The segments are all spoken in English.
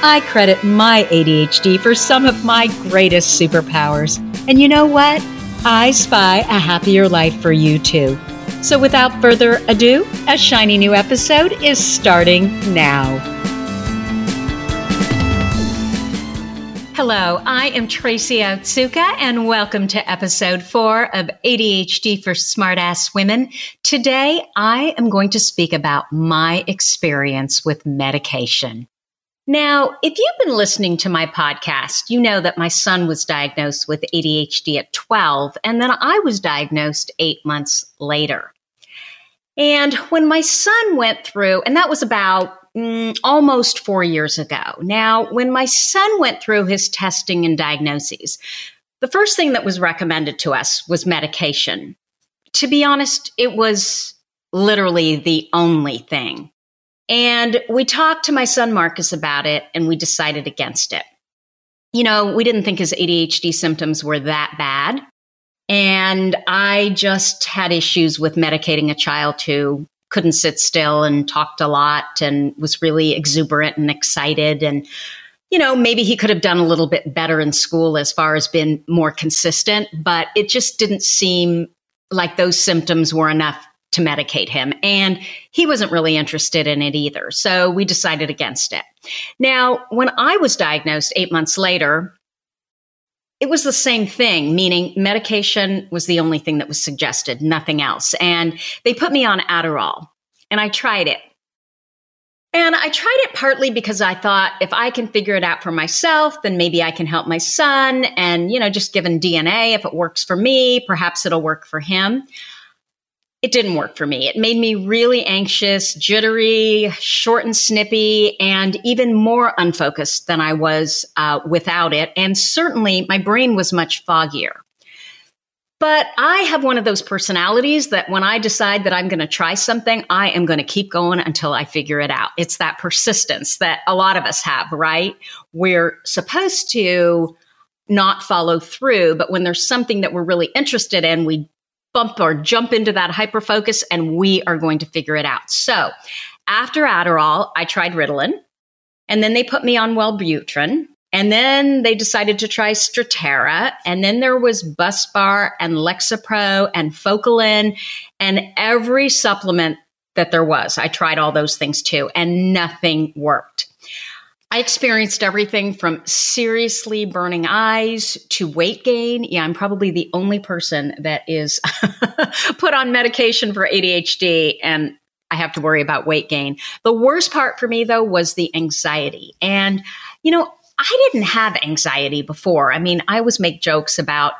I credit my ADHD for some of my greatest superpowers. And you know what? I spy a happier life for you too. So without further ado, a shiny new episode is starting now. Hello, I am Tracy Otsuka, and welcome to episode four of ADHD for Smartass Women. Today, I am going to speak about my experience with medication. Now, if you've been listening to my podcast, you know that my son was diagnosed with ADHD at 12, and then I was diagnosed eight months later. And when my son went through, and that was about mm, almost four years ago. Now, when my son went through his testing and diagnoses, the first thing that was recommended to us was medication. To be honest, it was literally the only thing. And we talked to my son Marcus about it and we decided against it. You know, we didn't think his ADHD symptoms were that bad. And I just had issues with medicating a child who couldn't sit still and talked a lot and was really exuberant and excited and you know maybe he could have done a little bit better in school as far as being more consistent but it just didn't seem like those symptoms were enough to medicate him and he wasn't really interested in it either so we decided against it now when i was diagnosed 8 months later it was the same thing, meaning medication was the only thing that was suggested, nothing else. And they put me on Adderall and I tried it. And I tried it partly because I thought if I can figure it out for myself, then maybe I can help my son. And, you know, just given DNA, if it works for me, perhaps it'll work for him it didn't work for me. It made me really anxious, jittery, short and snippy, and even more unfocused than I was uh, without it. And certainly my brain was much foggier. But I have one of those personalities that when I decide that I'm going to try something, I am going to keep going until I figure it out. It's that persistence that a lot of us have, right? We're supposed to not follow through, but when there's something that we're really interested in, we bump or jump into that hyper focus and we are going to figure it out. So after Adderall, I tried Ritalin and then they put me on Wellbutrin. And then they decided to try Strattera. And then there was Buspar and Lexapro and Focalin and every supplement that there was. I tried all those things too, and nothing worked. I experienced everything from seriously burning eyes to weight gain. Yeah, I'm probably the only person that is put on medication for ADHD and I have to worry about weight gain. The worst part for me though was the anxiety. And, you know, I didn't have anxiety before. I mean, I always make jokes about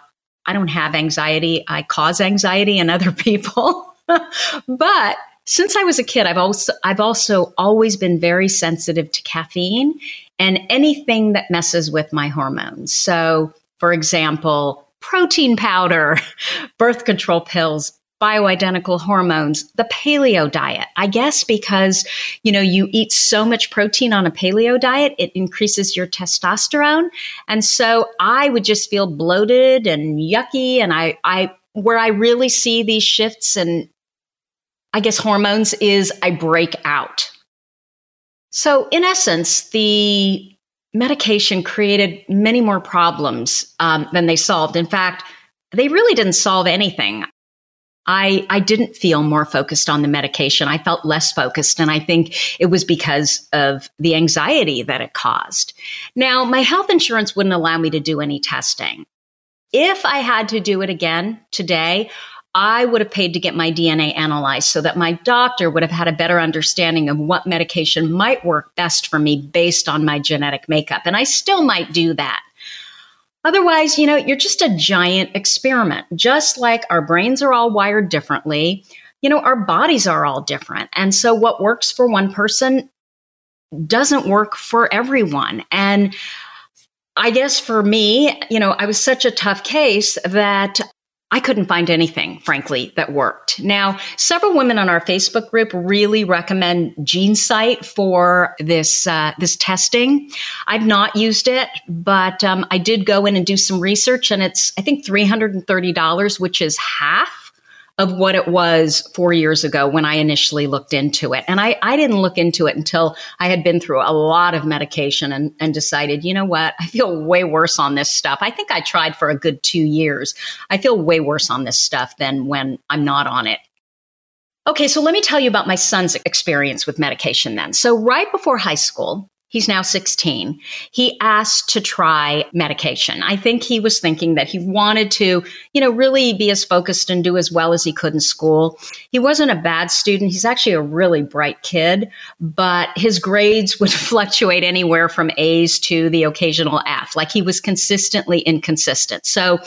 I don't have anxiety, I cause anxiety in other people. but since I was a kid, I've also I've also always been very sensitive to caffeine and anything that messes with my hormones. So, for example, protein powder, birth control pills, bioidentical hormones, the paleo diet. I guess because, you know, you eat so much protein on a paleo diet, it increases your testosterone. And so I would just feel bloated and yucky and I I where I really see these shifts and I guess, hormones is I break out. So, in essence, the medication created many more problems um, than they solved. In fact, they really didn't solve anything. I, I didn't feel more focused on the medication. I felt less focused. And I think it was because of the anxiety that it caused. Now, my health insurance wouldn't allow me to do any testing. if I had to do it again today, I would have paid to get my DNA analyzed so that my doctor would have had a better understanding of what medication might work best for me based on my genetic makeup. And I still might do that. Otherwise, you know, you're just a giant experiment. Just like our brains are all wired differently, you know, our bodies are all different. And so what works for one person doesn't work for everyone. And I guess for me, you know, I was such a tough case that I couldn't find anything, frankly, that worked. Now, several women on our Facebook group really recommend GeneSight for this uh, this testing. I've not used it, but um, I did go in and do some research, and it's I think three hundred and thirty dollars, which is half of what it was four years ago when I initially looked into it. And I, I didn't look into it until I had been through a lot of medication and, and decided, you know what, I feel way worse on this stuff. I think I tried for a good two years. I feel way worse on this stuff than when I'm not on it. Okay, so let me tell you about my son's experience with medication then. So, right before high school, He's now 16. He asked to try medication. I think he was thinking that he wanted to, you know, really be as focused and do as well as he could in school. He wasn't a bad student. He's actually a really bright kid, but his grades would fluctuate anywhere from A's to the occasional F. Like he was consistently inconsistent. So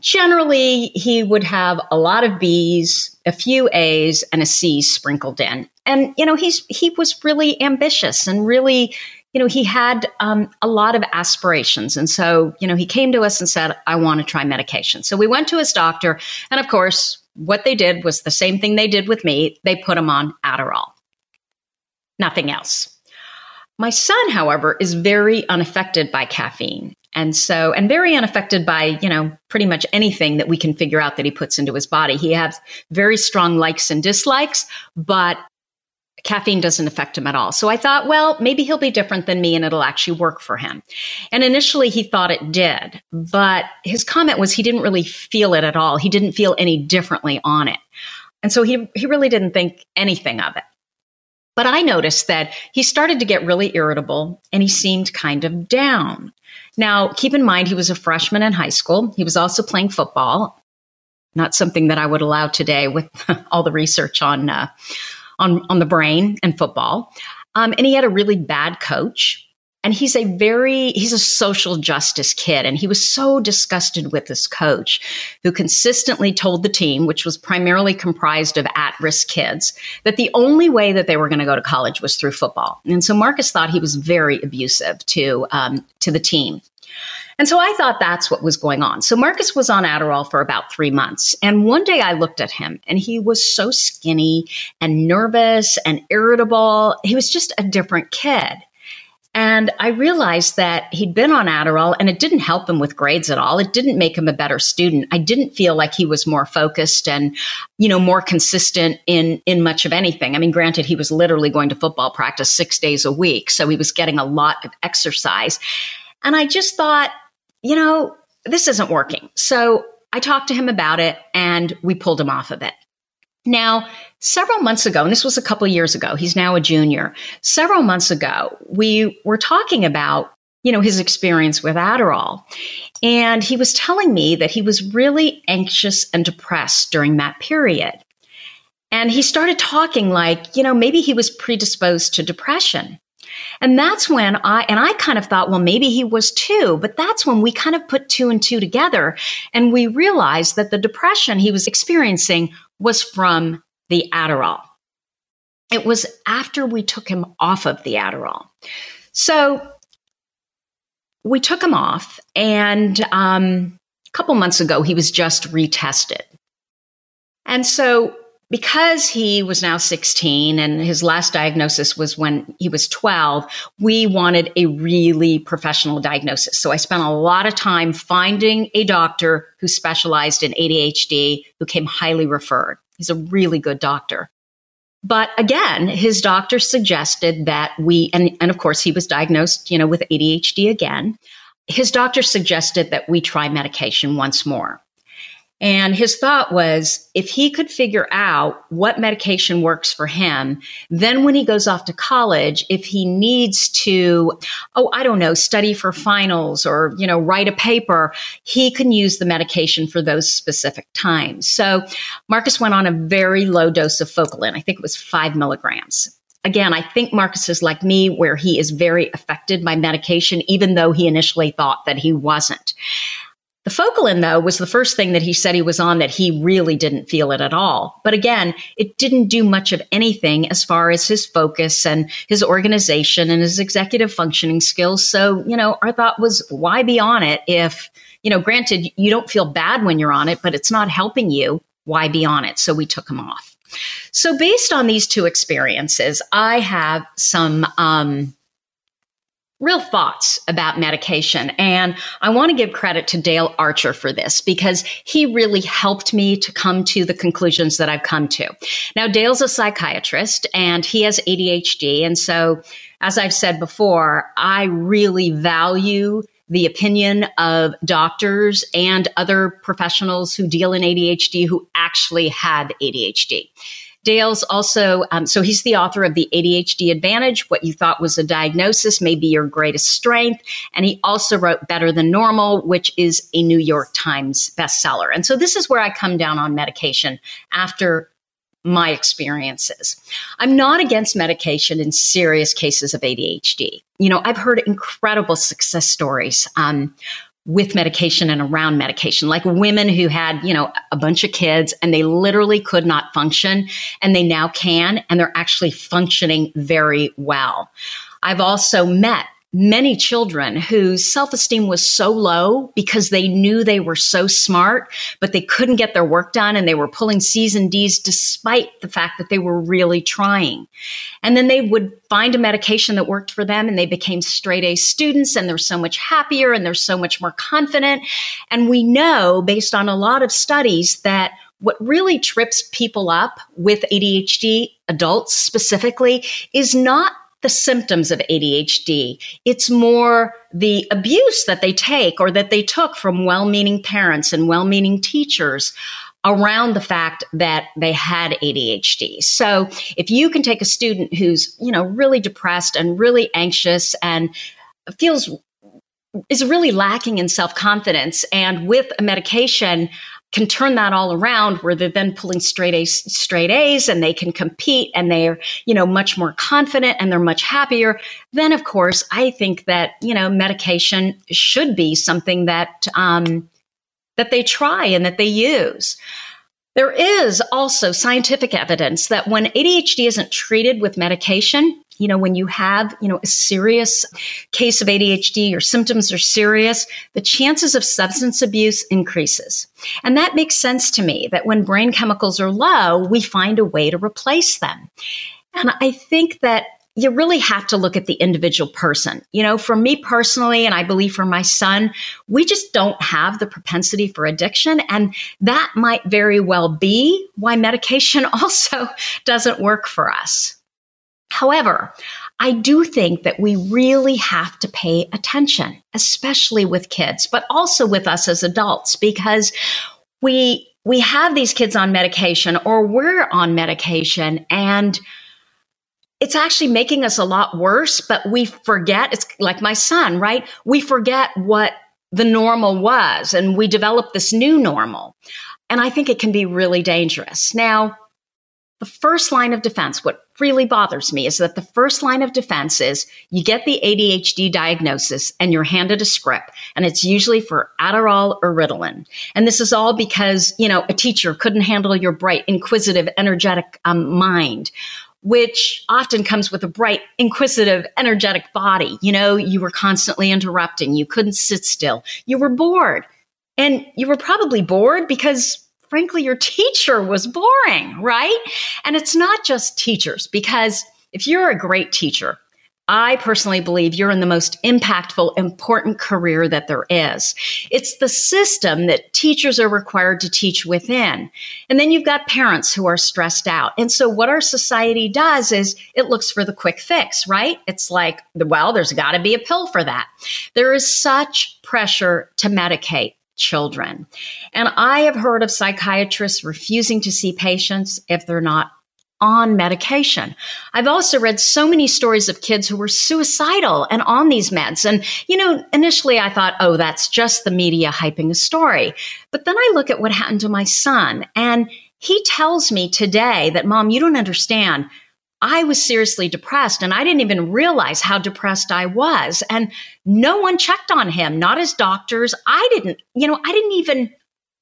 generally he would have a lot of B's, a few A's, and a C sprinkled in. And you know, he's he was really ambitious and really, you know, he had um, a lot of aspirations. And so, you know, he came to us and said, "I want to try medication." So we went to his doctor, and of course, what they did was the same thing they did with me. They put him on Adderall. Nothing else. My son, however, is very unaffected by caffeine. And so, and very unaffected by, you know, pretty much anything that we can figure out that he puts into his body. He has very strong likes and dislikes, but caffeine doesn't affect him at all. So I thought, well, maybe he'll be different than me and it'll actually work for him. And initially he thought it did, but his comment was he didn't really feel it at all. He didn't feel any differently on it. And so he, he really didn't think anything of it. But I noticed that he started to get really irritable and he seemed kind of down. Now, keep in mind, he was a freshman in high school. He was also playing football, not something that I would allow today with all the research on, uh, on, on the brain and football. Um, and he had a really bad coach and he's a very he's a social justice kid and he was so disgusted with this coach who consistently told the team which was primarily comprised of at-risk kids that the only way that they were going to go to college was through football and so marcus thought he was very abusive to um, to the team and so I thought that's what was going on. So Marcus was on Adderall for about three months. And one day I looked at him and he was so skinny and nervous and irritable. He was just a different kid. And I realized that he'd been on Adderall and it didn't help him with grades at all. It didn't make him a better student. I didn't feel like he was more focused and, you know, more consistent in, in much of anything. I mean, granted, he was literally going to football practice six days a week. So he was getting a lot of exercise. And I just thought, you know, this isn't working. So I talked to him about it and we pulled him off of it. Now, several months ago, and this was a couple years ago, he's now a junior. Several months ago, we were talking about, you know, his experience with Adderall. And he was telling me that he was really anxious and depressed during that period. And he started talking like, you know, maybe he was predisposed to depression. And that's when I, and I kind of thought, well, maybe he was too, but that's when we kind of put two and two together and we realized that the depression he was experiencing was from the Adderall. It was after we took him off of the Adderall. So we took him off, and um, a couple months ago, he was just retested. And so, because he was now 16 and his last diagnosis was when he was 12, we wanted a really professional diagnosis. So I spent a lot of time finding a doctor who specialized in ADHD, who came highly referred. He's a really good doctor. But again, his doctor suggested that we, and, and of course, he was diagnosed, you know, with ADHD again. His doctor suggested that we try medication once more. And his thought was if he could figure out what medication works for him, then when he goes off to college, if he needs to, oh, I don't know, study for finals or, you know, write a paper, he can use the medication for those specific times. So Marcus went on a very low dose of Focalin. I think it was five milligrams again, I think Marcus is like me, where he is very affected by medication, even though he initially thought that he wasn't. The Focalin, though, was the first thing that he said he was on that he really didn't feel it at all. But again, it didn't do much of anything as far as his focus and his organization and his executive functioning skills. So, you know, our thought was, why be on it if, you know, granted, you don't feel bad when you're on it, but it's not helping you. Why be on it? So we took him off. So, based on these two experiences, I have some um, real thoughts about medication. And I want to give credit to Dale Archer for this because he really helped me to come to the conclusions that I've come to. Now, Dale's a psychiatrist and he has ADHD. And so, as I've said before, I really value the opinion of doctors and other professionals who deal in ADHD who actually have ADHD. Dale's also, um, so he's the author of The ADHD Advantage What You Thought Was a Diagnosis May Be Your Greatest Strength. And he also wrote Better Than Normal, which is a New York Times bestseller. And so this is where I come down on medication after my experiences. I'm not against medication in serious cases of ADHD. You know, I've heard incredible success stories um, with medication and around medication, like women who had, you know, a bunch of kids and they literally could not function and they now can and they're actually functioning very well. I've also met many children whose self esteem was so low because they knew they were so smart, but they couldn't get their work done and they were pulling C's and D's despite the fact that they were really trying. And then they would find a medication that worked for them and they became straight A students and they're so much happier and they're so much more confident. And we know based on a lot of studies that what really trips people up with ADHD, adults specifically, is not the symptoms of ADHD. It's more the abuse that they take or that they took from well meaning parents and well meaning teachers around the fact that they had ADHD. So if you can take a student who's, you know, really depressed and really anxious and feels is really lacking in self-confidence and with a medication can turn that all around where they're then pulling straight A's, straight A's and they can compete and they're, you know, much more confident and they're much happier. Then, of course, I think that, you know, medication should be something that, um, that they try and that they use. There is also scientific evidence that when ADHD isn't treated with medication, you know, when you have, you know, a serious case of ADHD, your symptoms are serious, the chances of substance abuse increases. And that makes sense to me that when brain chemicals are low, we find a way to replace them. And I think that you really have to look at the individual person. You know, for me personally, and I believe for my son, we just don't have the propensity for addiction. And that might very well be why medication also doesn't work for us. However, I do think that we really have to pay attention, especially with kids, but also with us as adults, because we we have these kids on medication or we're on medication and it's actually making us a lot worse, but we forget it's like my son, right? We forget what the normal was and we develop this new normal. And I think it can be really dangerous. Now, the first line of defense, what really bothers me is that the first line of defense is you get the ADHD diagnosis and you're handed a script and it's usually for Adderall or Ritalin. And this is all because, you know, a teacher couldn't handle your bright, inquisitive, energetic um, mind which often comes with a bright, inquisitive, energetic body. You know, you were constantly interrupting. You couldn't sit still. You were bored. And you were probably bored because frankly, your teacher was boring, right? And it's not just teachers, because if you're a great teacher, I personally believe you're in the most impactful, important career that there is. It's the system that teachers are required to teach within. And then you've got parents who are stressed out. And so what our society does is it looks for the quick fix, right? It's like, well, there's got to be a pill for that. There is such pressure to medicate children. And I have heard of psychiatrists refusing to see patients if they're not on medication. I've also read so many stories of kids who were suicidal and on these meds. And, you know, initially I thought, oh, that's just the media hyping a story. But then I look at what happened to my son, and he tells me today that, Mom, you don't understand. I was seriously depressed and I didn't even realize how depressed I was. And no one checked on him, not his doctors. I didn't, you know, I didn't even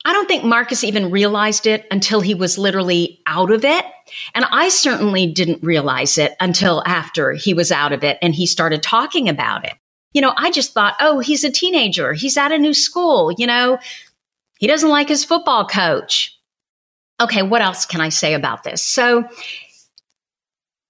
I don't think Marcus even realized it until he was literally out of it. And I certainly didn't realize it until after he was out of it and he started talking about it. You know, I just thought, oh, he's a teenager. He's at a new school. You know, he doesn't like his football coach. Okay, what else can I say about this? So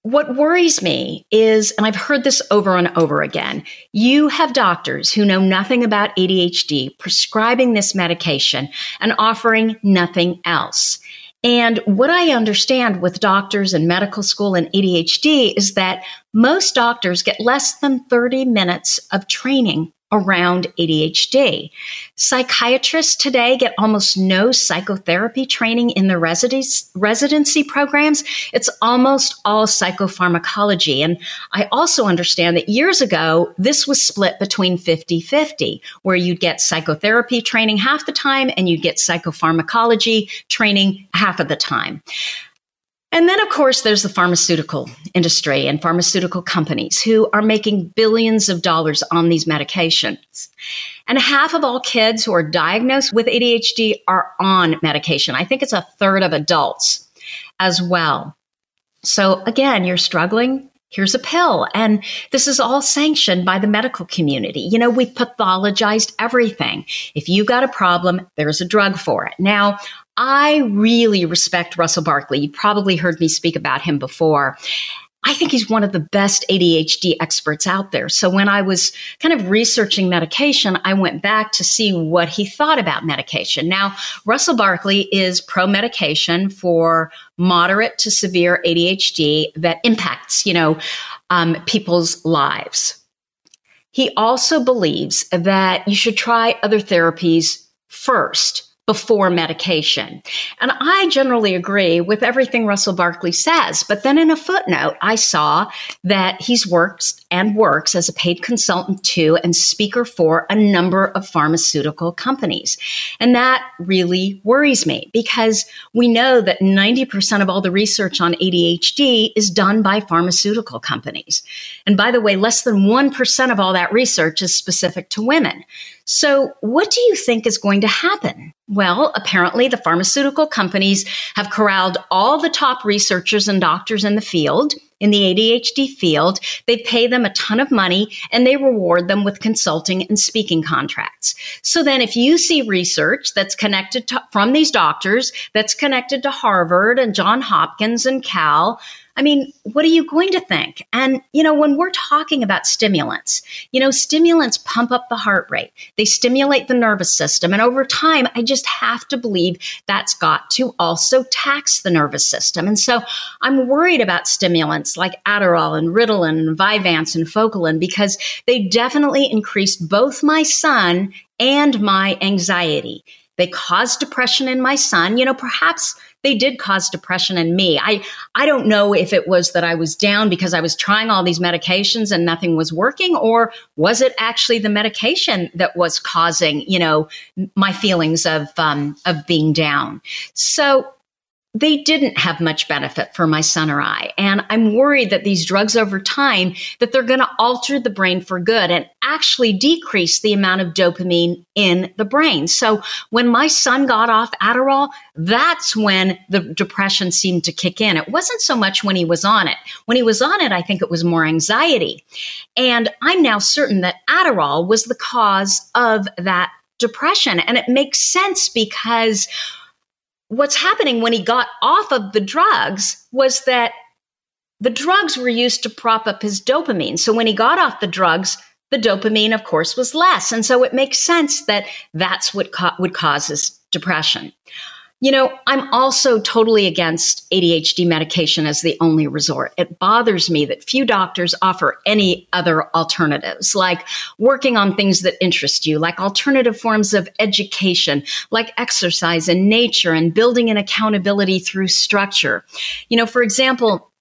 what worries me is, and I've heard this over and over again, you have doctors who know nothing about ADHD prescribing this medication and offering nothing else. And what I understand with doctors and medical school and ADHD is that most doctors get less than 30 minutes of training around ADHD. Psychiatrists today get almost no psychotherapy training in the residency programs. It's almost all psychopharmacology. And I also understand that years ago, this was split between 50 50, where you'd get psychotherapy training half the time and you'd get psychopharmacology training half of the time. And then, of course, there's the pharmaceutical industry and pharmaceutical companies who are making billions of dollars on these medications. And half of all kids who are diagnosed with ADHD are on medication. I think it's a third of adults as well. So, again, you're struggling. Here's a pill. And this is all sanctioned by the medical community. You know, we've pathologized everything. If you got a problem, there's a drug for it. Now, I really respect Russell Barkley. You probably heard me speak about him before. I think he's one of the best ADHD experts out there. So when I was kind of researching medication, I went back to see what he thought about medication. Now, Russell Barkley is pro medication for moderate to severe ADHD that impacts, you know, um, people's lives. He also believes that you should try other therapies first before medication. And I generally agree with everything Russell Barkley says. But then in a footnote, I saw that he's worked and works as a paid consultant to and speaker for a number of pharmaceutical companies. And that really worries me because we know that 90% of all the research on ADHD is done by pharmaceutical companies. And by the way, less than 1% of all that research is specific to women. So, what do you think is going to happen? Well, apparently, the pharmaceutical companies have corralled all the top researchers and doctors in the field, in the ADHD field. They pay them a ton of money and they reward them with consulting and speaking contracts. So then, if you see research that's connected to, from these doctors, that's connected to Harvard and John Hopkins and Cal, I mean, what are you going to think? And, you know, when we're talking about stimulants, you know, stimulants pump up the heart rate, they stimulate the nervous system. And over time, I just have to believe that's got to also tax the nervous system. And so I'm worried about stimulants like Adderall and Ritalin and Vyvanse and Focalin because they definitely increased both my son and my anxiety. They caused depression in my son. You know, perhaps they did cause depression in me. I, I don't know if it was that I was down because I was trying all these medications and nothing was working, or was it actually the medication that was causing, you know, my feelings of, um, of being down. So they didn't have much benefit for my son or I. And I'm worried that these drugs over time, that they're going to alter the brain for good and actually decrease the amount of dopamine in the brain. So when my son got off Adderall, that's when the depression seemed to kick in. It wasn't so much when he was on it. When he was on it, I think it was more anxiety. And I'm now certain that Adderall was the cause of that depression. And it makes sense because what's happening when he got off of the drugs was that the drugs were used to prop up his dopamine. So when he got off the drugs, the dopamine, of course, was less. And so it makes sense that that's what co- would cause his depression. You know, I'm also totally against ADHD medication as the only resort. It bothers me that few doctors offer any other alternatives, like working on things that interest you, like alternative forms of education, like exercise and nature and building an accountability through structure. You know, for example,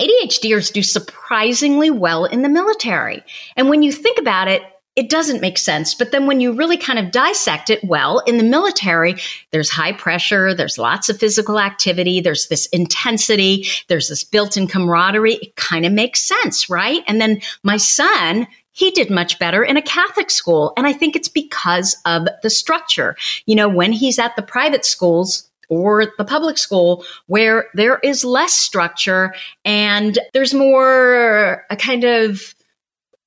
ADHDers do surprisingly well in the military. And when you think about it, it doesn't make sense. But then when you really kind of dissect it, well, in the military, there's high pressure, there's lots of physical activity, there's this intensity, there's this built in camaraderie. It kind of makes sense, right? And then my son, he did much better in a Catholic school. And I think it's because of the structure. You know, when he's at the private schools, or the public school where there is less structure and there's more a kind of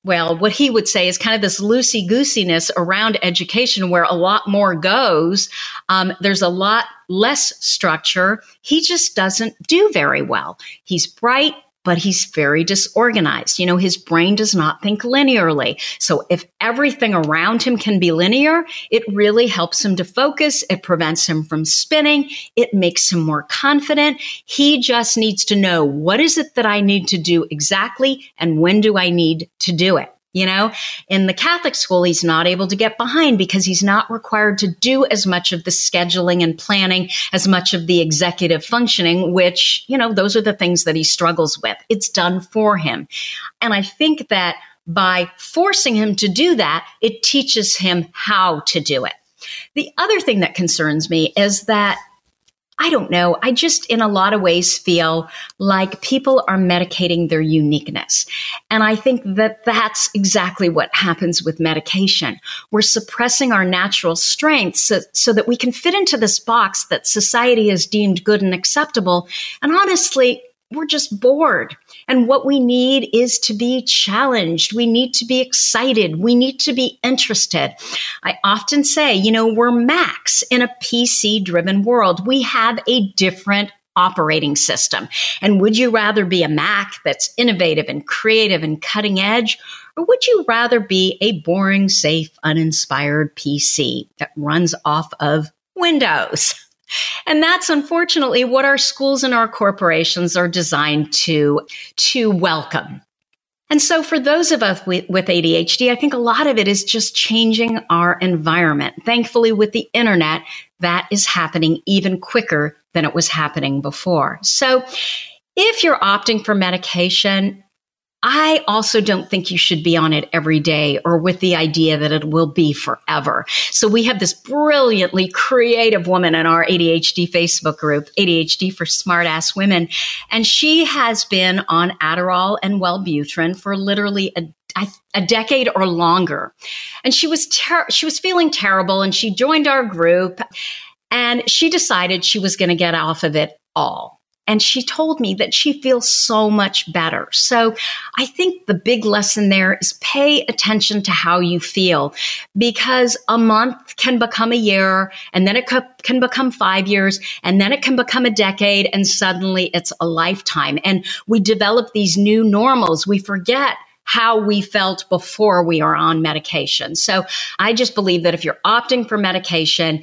well, what he would say is kind of this loosey goosiness around education where a lot more goes. Um, there's a lot less structure. He just doesn't do very well. He's bright, but he's very disorganized. You know, his brain does not think linearly. So if everything around him can be linear, it really helps him to focus. It prevents him from spinning. It makes him more confident. He just needs to know what is it that I need to do exactly and when do I need to do it? You know, in the Catholic school, he's not able to get behind because he's not required to do as much of the scheduling and planning, as much of the executive functioning, which, you know, those are the things that he struggles with. It's done for him. And I think that by forcing him to do that, it teaches him how to do it. The other thing that concerns me is that I don't know. I just, in a lot of ways, feel like people are medicating their uniqueness. And I think that that's exactly what happens with medication. We're suppressing our natural strengths so, so that we can fit into this box that society has deemed good and acceptable. And honestly, we're just bored. And what we need is to be challenged. We need to be excited. We need to be interested. I often say, you know, we're Macs in a PC driven world. We have a different operating system. And would you rather be a Mac that's innovative and creative and cutting edge? Or would you rather be a boring, safe, uninspired PC that runs off of Windows? And that's unfortunately what our schools and our corporations are designed to, to welcome. And so for those of us with, with, ADHD, I think a lot of it is just changing our environment. Thankfully, with the internet, that is happening even quicker than it was happening before. So if you're opting for medication, I also don't think you should be on it every day or with the idea that it will be forever. So we have this brilliantly creative woman in our ADHD Facebook group, ADHD for Smart Ass Women, and she has been on Adderall and Wellbutrin for literally a decade or longer. And she was ter- she was feeling terrible and she joined our group and she decided she was going to get off of it all. And she told me that she feels so much better. So I think the big lesson there is pay attention to how you feel because a month can become a year and then it can become five years and then it can become a decade and suddenly it's a lifetime. And we develop these new normals. We forget how we felt before we are on medication. So I just believe that if you're opting for medication,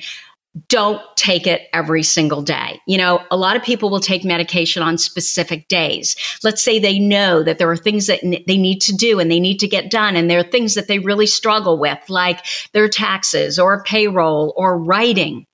don't take it every single day. You know, a lot of people will take medication on specific days. Let's say they know that there are things that n- they need to do and they need to get done, and there are things that they really struggle with, like their taxes or payroll or writing.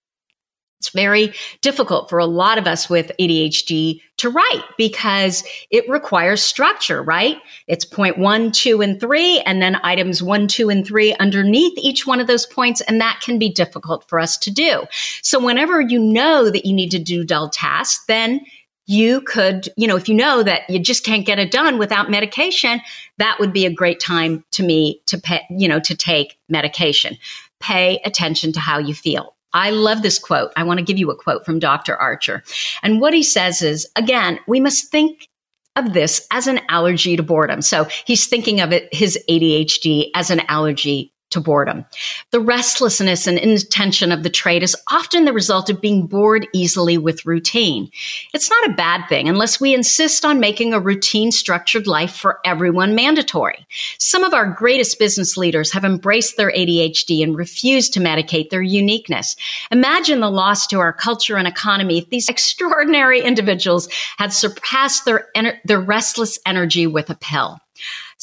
It's very difficult for a lot of us with ADHD to write because it requires structure, right? It's point one, two, and three, and then items one, two, and three underneath each one of those points. And that can be difficult for us to do. So whenever you know that you need to do dull tasks, then you could, you know, if you know that you just can't get it done without medication, that would be a great time to me to pay, you know, to take medication. Pay attention to how you feel. I love this quote. I want to give you a quote from Dr. Archer. And what he says is again, we must think of this as an allergy to boredom. So he's thinking of it, his ADHD as an allergy to boredom. The restlessness and inattention of the trait is often the result of being bored easily with routine. It's not a bad thing unless we insist on making a routine structured life for everyone mandatory. Some of our greatest business leaders have embraced their ADHD and refused to medicate their uniqueness. Imagine the loss to our culture and economy if these extraordinary individuals had surpassed their, their restless energy with a pill.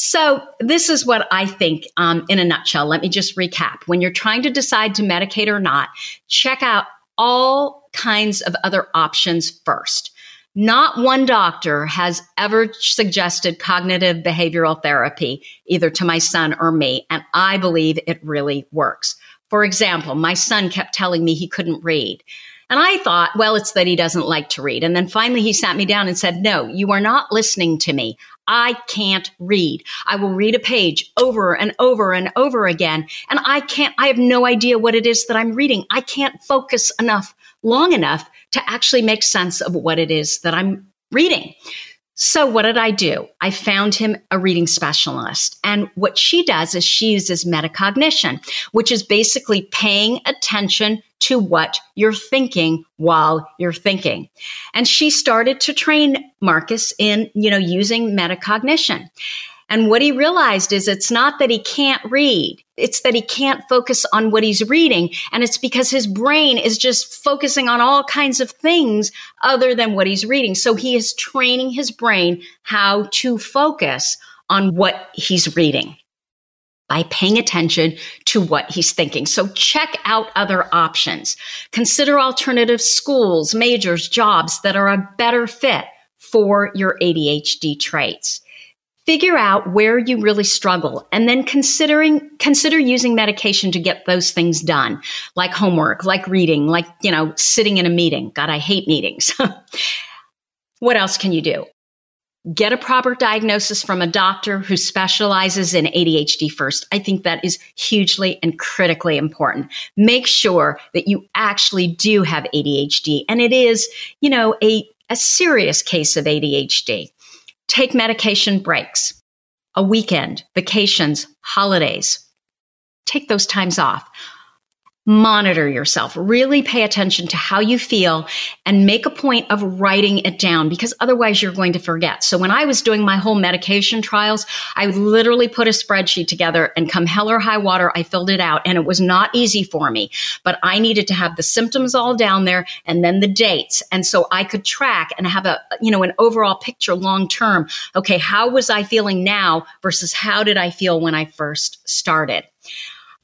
So, this is what I think um, in a nutshell. Let me just recap. When you're trying to decide to medicate or not, check out all kinds of other options first. Not one doctor has ever suggested cognitive behavioral therapy, either to my son or me, and I believe it really works. For example, my son kept telling me he couldn't read. And I thought, well, it's that he doesn't like to read. And then finally he sat me down and said, no, you are not listening to me. I can't read. I will read a page over and over and over again. And I can't, I have no idea what it is that I'm reading. I can't focus enough, long enough to actually make sense of what it is that I'm reading. So what did I do? I found him a reading specialist. And what she does is she uses metacognition, which is basically paying attention to what you're thinking while you're thinking. And she started to train Marcus in, you know, using metacognition. And what he realized is it's not that he can't read. It's that he can't focus on what he's reading. And it's because his brain is just focusing on all kinds of things other than what he's reading. So he is training his brain how to focus on what he's reading by paying attention to what he's thinking. So check out other options. Consider alternative schools, majors, jobs that are a better fit for your ADHD traits figure out where you really struggle and then considering consider using medication to get those things done like homework like reading like you know sitting in a meeting god i hate meetings what else can you do get a proper diagnosis from a doctor who specializes in ADHD first. I think that is hugely and critically important. Make sure that you actually do have ADHD and it is, you know, a, a serious case of ADHD. Take medication breaks, a weekend, vacations, holidays. Take those times off monitor yourself. Really pay attention to how you feel and make a point of writing it down because otherwise you're going to forget. So when I was doing my whole medication trials, I literally put a spreadsheet together and come hell or high water, I filled it out and it was not easy for me, but I needed to have the symptoms all down there and then the dates. And so I could track and have a, you know, an overall picture long term. Okay. How was I feeling now versus how did I feel when I first started?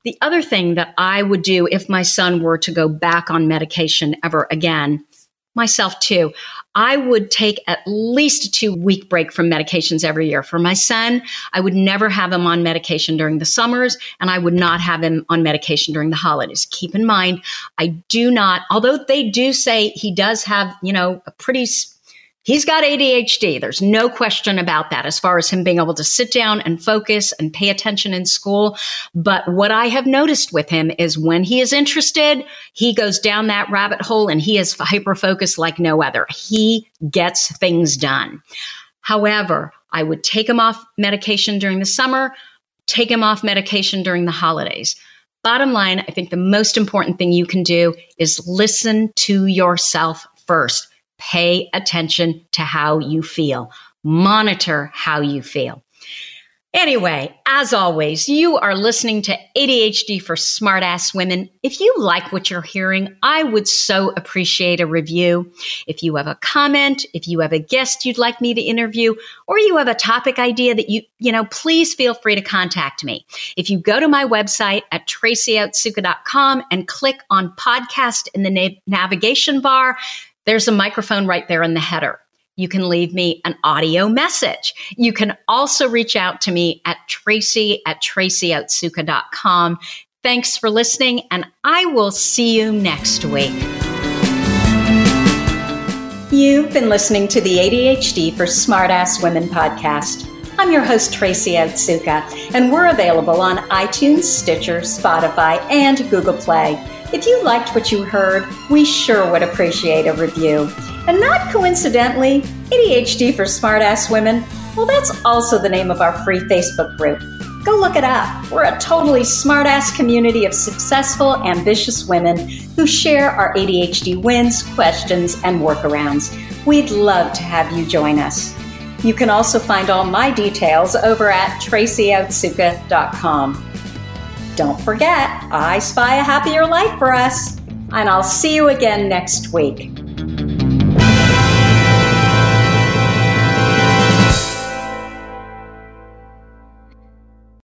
The other thing that I would do if my son were to go back on medication ever again, myself too, I would take at least a two week break from medications every year. For my son, I would never have him on medication during the summers and I would not have him on medication during the holidays. Keep in mind, I do not, although they do say he does have, you know, a pretty He's got ADHD. There's no question about that as far as him being able to sit down and focus and pay attention in school. But what I have noticed with him is when he is interested, he goes down that rabbit hole and he is hyper focused like no other. He gets things done. However, I would take him off medication during the summer, take him off medication during the holidays. Bottom line, I think the most important thing you can do is listen to yourself first Pay attention to how you feel. Monitor how you feel. Anyway, as always, you are listening to ADHD for Smartass Women. If you like what you're hearing, I would so appreciate a review. If you have a comment, if you have a guest you'd like me to interview, or you have a topic idea that you, you know, please feel free to contact me. If you go to my website at tracyotsuka.com and click on podcast in the na- navigation bar, there's a microphone right there in the header. You can leave me an audio message. You can also reach out to me at tracy at tracyotsuka.com. Thanks for listening, and I will see you next week. You've been listening to the ADHD for Smartass Women podcast. I'm your host, Tracy Otsuka, and we're available on iTunes, Stitcher, Spotify, and Google Play. If you liked what you heard, we sure would appreciate a review. And not coincidentally, ADHD for Smartass Women, well, that's also the name of our free Facebook group. Go look it up. We're a totally smartass community of successful, ambitious women who share our ADHD wins, questions, and workarounds. We'd love to have you join us. You can also find all my details over at tracyotsuka.com. Don't forget, I spy a happier life for us, and I'll see you again next week.